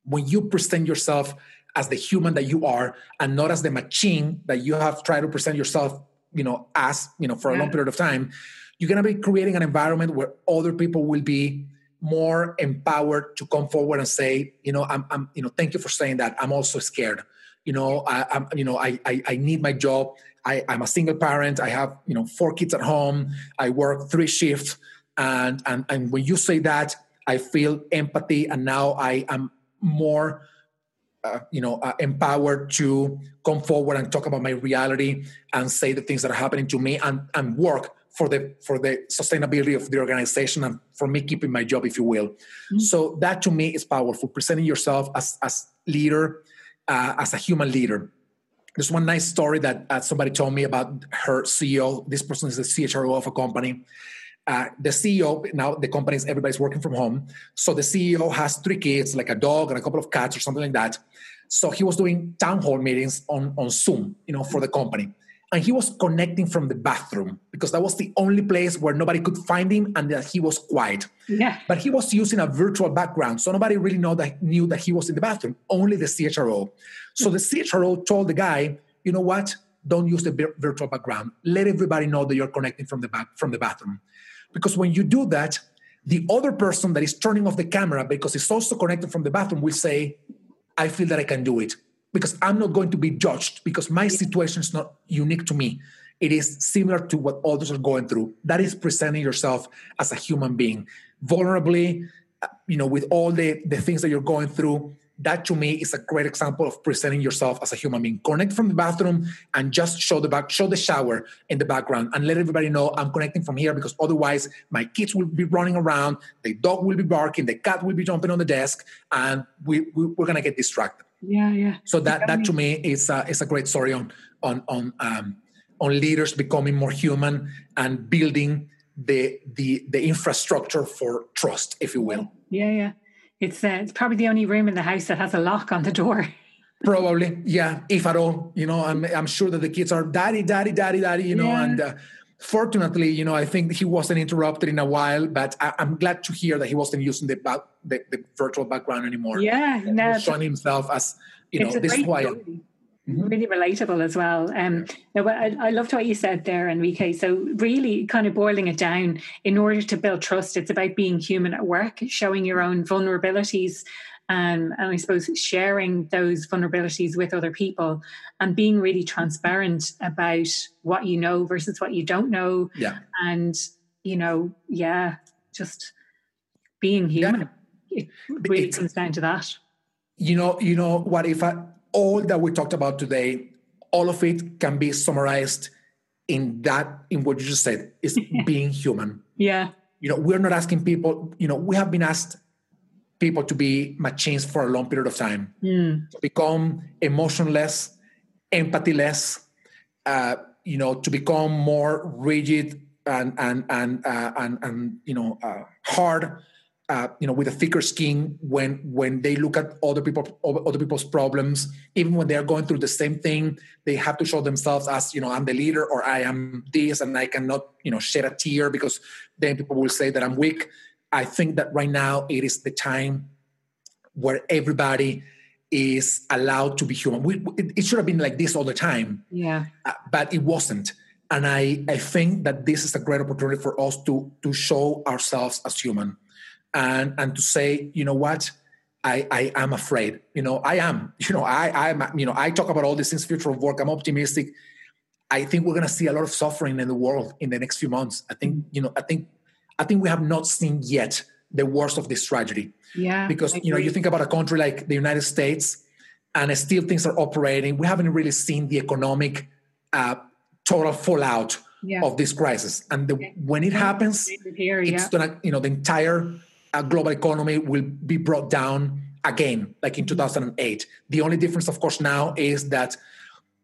Speaker 2: when you present yourself as the human that you are and not as the machine that you have tried to present yourself you know as you know for a yeah. long period of time you're going to be creating an environment where other people will be more empowered to come forward and say you know i'm, I'm you know thank you for saying that. I'm also scared. You know I, I'm, you know I, I, I need my job. I, i'm a single parent. I have you know four kids at home. I work three shifts. And and and when you say that i feel empathy. And now i am more uh, you know uh, empowered to come forward and talk about my reality and say the things that are happening to me and, and work for the for the sustainability of the organization and for me keeping my job if you will mm-hmm. so that to me is powerful presenting yourself as as leader uh, as a human leader there's one nice story that uh, somebody told me about her ceo this person is the chro of a company uh, the CEO now the company is everybody's working from home. So the CEO has three kids, like a dog and a couple of cats or something like that. So he was doing town hall meetings on on Zoom, you know, for the company, and he was connecting from the bathroom because that was the only place where nobody could find him and that he was quiet.
Speaker 1: Yeah.
Speaker 2: But he was using a virtual background, so nobody really know that knew that he was in the bathroom. Only the CHRO. So the CHRO told the guy, you know what? Don't use the virtual background. Let everybody know that you're connecting from the back from the bathroom. Because when you do that, the other person that is turning off the camera because it's also connected from the bathroom will say, I feel that I can do it because I'm not going to be judged because my situation is not unique to me. It is similar to what others are going through. That is presenting yourself as a human being, vulnerably, you know, with all the, the things that you're going through, that to me is a great example of presenting yourself as a human being. Connect from the bathroom and just show the back, show the shower in the background, and let everybody know I'm connecting from here because otherwise my kids will be running around, the dog will be barking, the cat will be jumping on the desk, and we, we are gonna get distracted.
Speaker 1: Yeah, yeah.
Speaker 2: So that that to me is a, is a great story on on on um, on leaders becoming more human and building the the the infrastructure for trust, if you will.
Speaker 1: Yeah, yeah. It's uh, it's probably the only room in the house that has a lock on the door.
Speaker 2: Probably, yeah, if at all. You know, I'm I'm sure that the kids are daddy, daddy, daddy, daddy. You know, yeah. and uh, fortunately, you know, I think he wasn't interrupted in a while, but I, am glad to hear that he wasn't using the back, the, the virtual background anymore.
Speaker 1: Yeah, no,
Speaker 2: showing himself as you know this is who I am.
Speaker 1: Mm-hmm. Really relatable as well. Um, no, I, I loved what you said there, Enrique. So, really, kind of boiling it down, in order to build trust, it's about being human at work, showing your own vulnerabilities, um, and I suppose sharing those vulnerabilities with other people and being really transparent about what you know versus what you don't know.
Speaker 2: Yeah.
Speaker 1: And, you know, yeah, just being human. Yeah. It really comes down to that.
Speaker 2: You know, you know what if I, all that we talked about today, all of it can be summarized in that in what you just said is being human.
Speaker 1: Yeah.
Speaker 2: You know, we're not asking people, you know, we have been asked people to be machines for a long period of time,
Speaker 1: mm.
Speaker 2: to become emotionless, empathyless, uh, you know, to become more rigid and and and uh, and, and you know uh, hard, uh, you know, with a thicker skin when when they look at other people other people's problems, even when they are going through the same thing, they have to show themselves as you know I'm the leader or I am this and I cannot you know shed a tear because then people will say that I'm weak I think that right now it is the time where everybody is allowed to be human. We, it, should have been like this all the time.
Speaker 1: Yeah.
Speaker 2: Uh, but it wasn't. And I, I think that this is a great opportunity for us to, to show ourselves as human and, and to say, you know what, I, I am afraid. You know, I am. You know, I, I'm. You know, I talk about all these things, future of work. I'm optimistic. I think we're going to see a lot of suffering in the world in the next few months. I think, you know, I think I think we have not seen yet the worst of this tragedy.
Speaker 1: Yeah.
Speaker 2: Because you know, you think about a country like the United States, and still things are operating. We haven't really seen the economic uh, total fallout yeah. of this crisis. And the, when it happens,
Speaker 1: Here, yeah.
Speaker 2: it's gonna, you know, the entire uh, global economy will be brought down again, like in 2008. The only difference, of course, now is that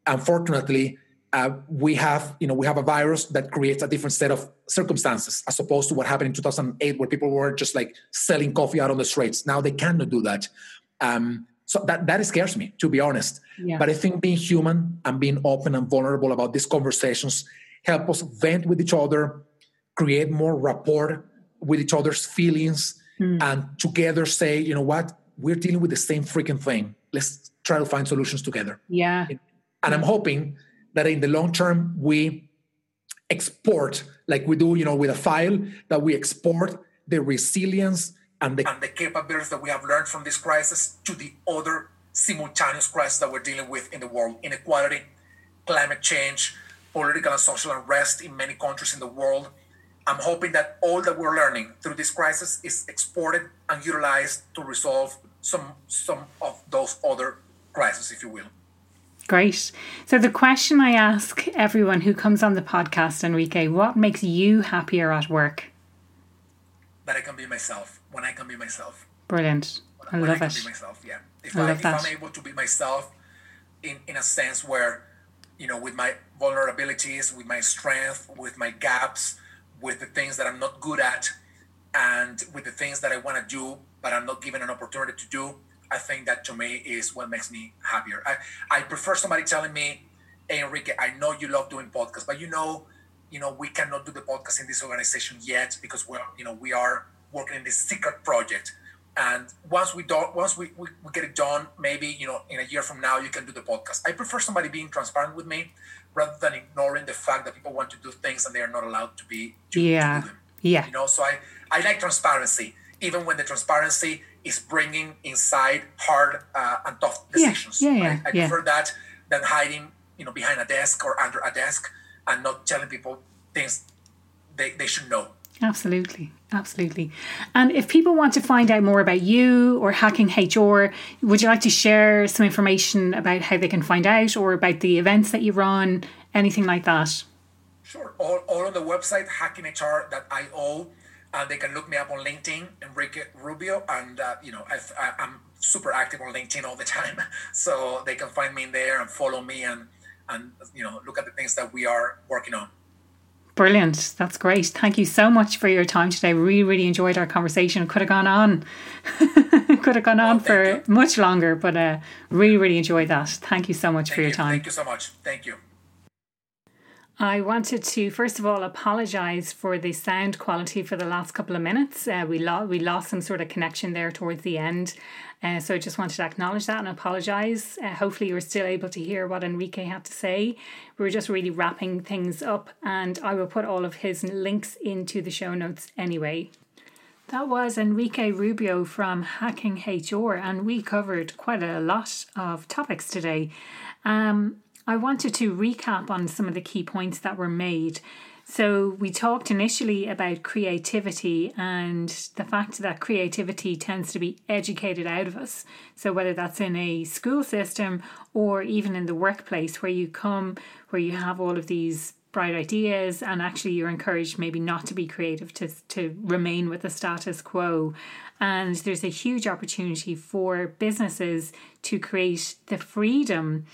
Speaker 2: unfortunately uh, we have you know we have a virus that creates a different set of circumstances as opposed to what happened in 2008 where people were just like selling coffee out on the streets. Now they cannot do that. Um, so that that scares me to be honest.
Speaker 1: Yeah.
Speaker 2: but i think being human and being open and vulnerable about these conversations help us vent with each other create more rapport with each other's feelings
Speaker 1: mm.
Speaker 2: and together say you know what? We're dealing with the same freaking thing. Let's try to find solutions together.
Speaker 1: Yeah.
Speaker 2: And i'm hoping that in the long term we export like we do you know with a file that we export the resilience and the, and the capabilities that we have learned from this crisis to the other simultaneous crises that we're dealing with in the world. Inequality climate change political and social unrest in many countries in the world. I'm hoping that all that we're learning through this crisis is exported and utilized to resolve some some of those other crises if you will
Speaker 1: Great. So, the question I ask everyone who comes on the podcast, Enrique, what makes you happier at work?
Speaker 2: That I can be myself. When I can be myself.
Speaker 1: Brilliant. I
Speaker 2: when
Speaker 1: love
Speaker 2: I
Speaker 1: it.
Speaker 2: Be myself, yeah. If, I, I if I'm able to be myself in, in a sense where, you know, with my vulnerabilities, with my strength, with my gaps, with the things that I'm not good at, and with the things that I want to do, but I'm not given an opportunity to do, I think that to me is what makes me happier. I, I prefer somebody telling me, hey, Enrique, I know you love doing podcasts, but you know, you know, we cannot do the podcast in this organization yet because we're, you know, we are working in this secret project. And once we don't, once we, we, we get it done, maybe, you know, in a year from now, you can do the podcast. I prefer somebody being transparent with me rather than ignoring the fact that people want to do things and they are not allowed to be, to,
Speaker 1: yeah.
Speaker 2: To
Speaker 1: yeah.
Speaker 2: You know, so I, I like transparency, even when the transparency is bringing inside hard uh, and tough decisions.
Speaker 1: Yeah, yeah, yeah,
Speaker 2: I, I
Speaker 1: yeah.
Speaker 2: prefer that than hiding, you know, behind a desk or under a desk and not telling people things they, they should know.
Speaker 1: Absolutely, absolutely. And if people want to find out more about you or hacking HR, would you like to share some information about how they can find out or about the events that you run, anything like that?
Speaker 2: Sure. All, all on the website hackinghr.io uh, they can look me up on LinkedIn, Enrique Rubio, and uh, you know I, am super active on LinkedIn all the time, so they can find me in there and follow me and and you know look at the things that we are working on.
Speaker 1: Brilliant. That's great. Thank you so much for your time today. Really, really enjoyed our conversation. Could have gone on. Could have gone on well, for you. much longer, but uh, really, really enjoyed that. Thank you so much
Speaker 2: thank
Speaker 1: for your time.
Speaker 2: Thank you so much. Thank you.
Speaker 1: I wanted to first of all apologise for the sound quality for the last couple of minutes. Uh, we lo- we lost some sort of connection there towards the end, uh, so I just wanted to acknowledge that and apologise. Uh, hopefully, you were still able to hear what Enrique had to say. We were just really wrapping things up, and I will put all of his links into the show notes anyway. That was Enrique Rubio from Hacking HR, and we covered quite a lot of topics today. Um, I wanted to recap on some of the key points that were made. So, we talked initially about creativity and the fact that creativity tends to be educated out of us. So, whether that's in a school system or even in the workplace where you come, where you have all of these bright ideas, and actually you're encouraged maybe not to be creative, to, to remain with the status quo. And there's a huge opportunity for businesses to create the freedom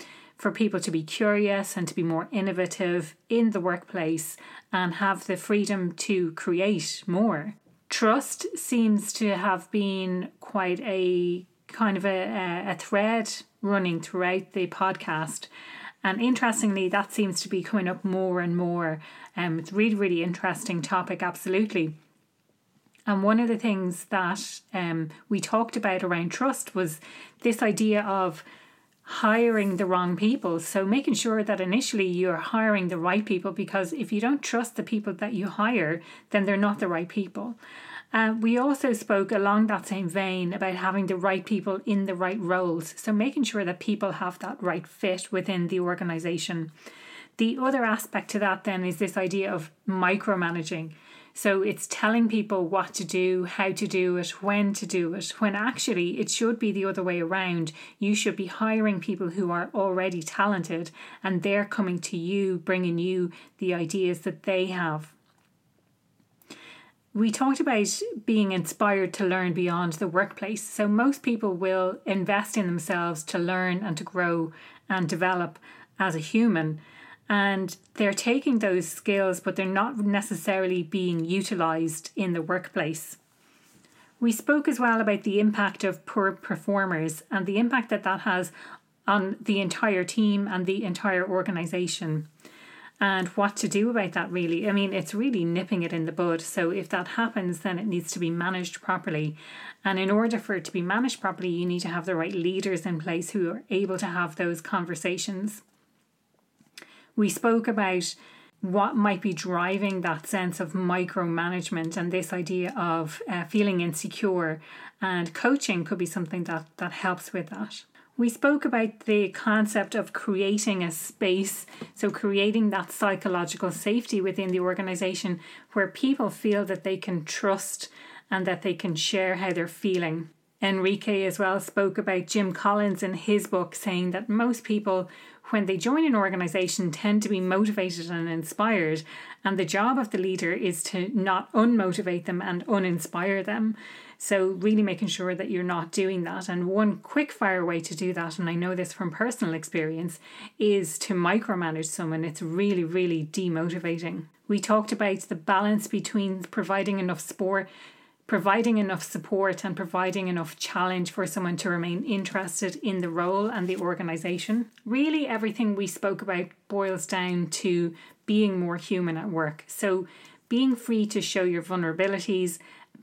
Speaker 1: for people to be curious and to be more innovative in the workplace and have the freedom to create more. Trust seems to have been quite a kind of a, a thread running throughout the podcast. And interestingly, that seems to be coming up more and more. Um, it's really, really interesting topic, absolutely. And one of the things that um, we talked about around trust was this idea of hiring the wrong people. So making sure that initially you're hiring the right people because if you don't trust the people that you hire, then they're not the right people. Uh, we also spoke along that same vein about having the right people in the right roles. So making sure that people have that right fit within the organization. The other aspect to that then is this idea of micromanaging. So it's telling people what to do, how to do it, when to do it, when actually it should be the other way around. You should be hiring people who are already talented and they're coming to you, bringing you the ideas that they have. We talked about being inspired to learn beyond the workplace. So, most people will invest in themselves to learn and to grow and develop as a human and they're taking those skills, but they're not necessarily being utilized in the workplace. We spoke as well about the impact of poor performers and the impact that that has on the entire team and the entire organization and what to do about that really. I mean, it's really nipping it in the bud. So if that happens, then it needs to be managed properly. And in order for it to be managed properly, you need to have the right leaders in place who are able to have those conversations. We spoke about what might be driving that sense of micromanagement and this idea of uh, feeling insecure, and coaching could be something that, that helps with that. We spoke about the concept of creating a space, so creating that psychological safety within the organization where people feel that they can trust and that they can share how they're feeling. Enrique as well spoke about Jim Collins in his book, saying that most people when they join an organization tend to be motivated and inspired. And the job of the leader is to not unmotivate them and uninspire them. So really making sure that you're not doing that. And one quick fire way to do that and i know this from personal experience is to micromanage someone. It's really really demotivating. We talked about the balance between providing enough support providing enough support and providing enough challenge for someone to remain interested in the role and the organization. Really, everything we spoke about boils down to being more human at work. So, being free to show your vulnerabilities,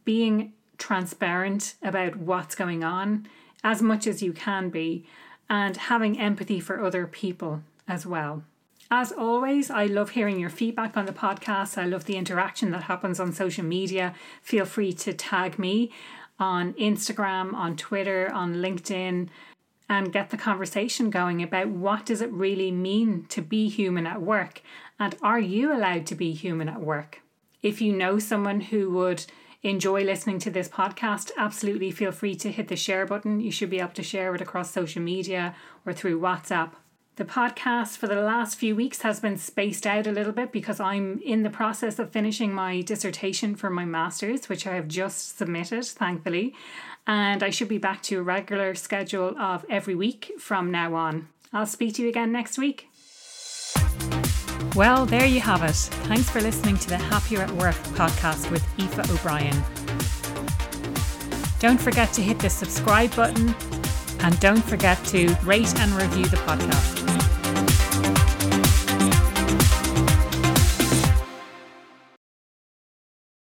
Speaker 1: being transparent about what's going on as much as you can be, and having empathy for other people as well. As always, I love hearing your feedback on the podcast. I love the interaction that happens on social media. Feel free to tag me on Instagram, on Twitter, on LinkedIn and get the conversation going about what does it really mean to be human at work and are you allowed to be human at work? If you know someone who would enjoy listening to this podcast, absolutely feel free to hit the share button. You should be able to share it across social media or through WhatsApp. The podcast for the last few weeks has been spaced out a little bit because I'm in the process of finishing my dissertation for my master's, which I have just submitted, thankfully. And I should be back to a regular schedule of every week from now on. I'll speak to you again next week. Well, there you have it. Thanks for listening to the Happier at Work podcast with Aoife O'Brien. Don't forget to hit the subscribe button and don't forget to rate and review the podcast.